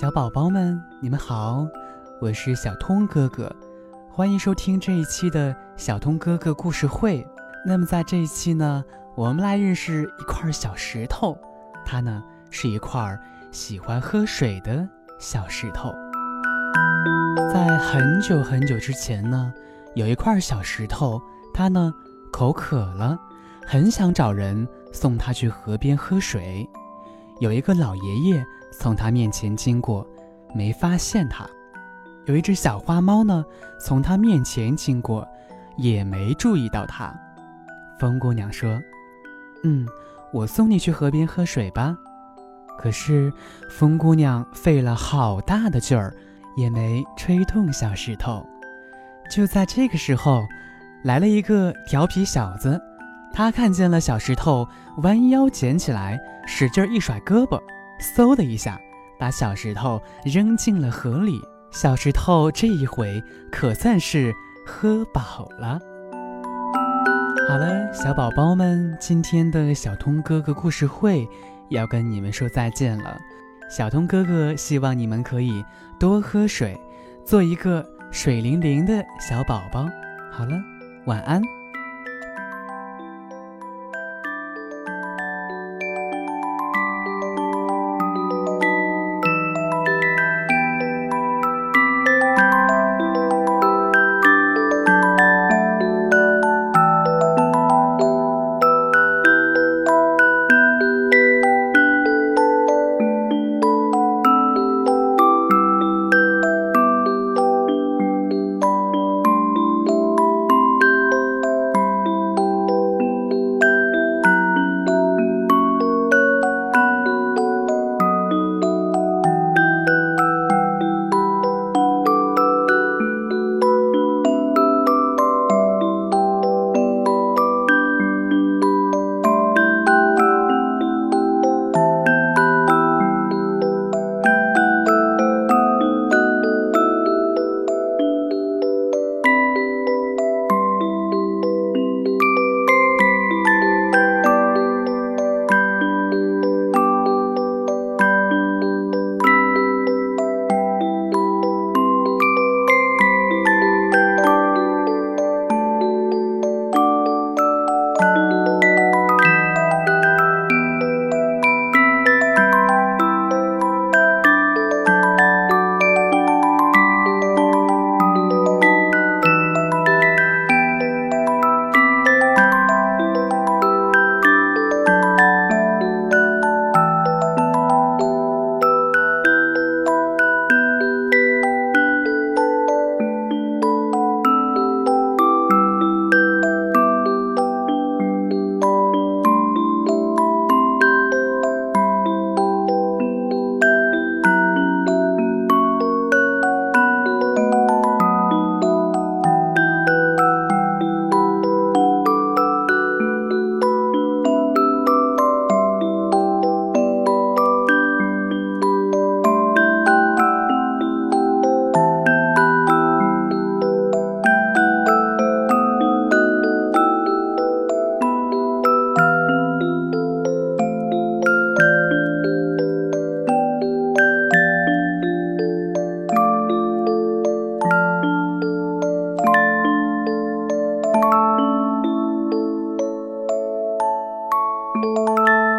小宝宝们，你们好，我是小通哥哥，欢迎收听这一期的小通哥哥故事会。那么在这一期呢，我们来认识一块小石头，它呢是一块喜欢喝水的小石头。在很久很久之前呢，有一块小石头，它呢口渴了，很想找人送它去河边喝水。有一个老爷爷从他面前经过，没发现他；有一只小花猫呢，从他面前经过，也没注意到他。风姑娘说：“嗯，我送你去河边喝水吧。”可是风姑娘费了好大的劲儿，也没吹动小石头。就在这个时候，来了一个调皮小子。他看见了小石头，弯腰捡起来，使劲一甩胳膊，嗖的一下，把小石头扔进了河里。小石头这一回可算是喝饱了。好了，小宝宝们，今天的小通哥哥故事会要跟你们说再见了。小通哥哥希望你们可以多喝水，做一个水灵灵的小宝宝。好了，晚安。Música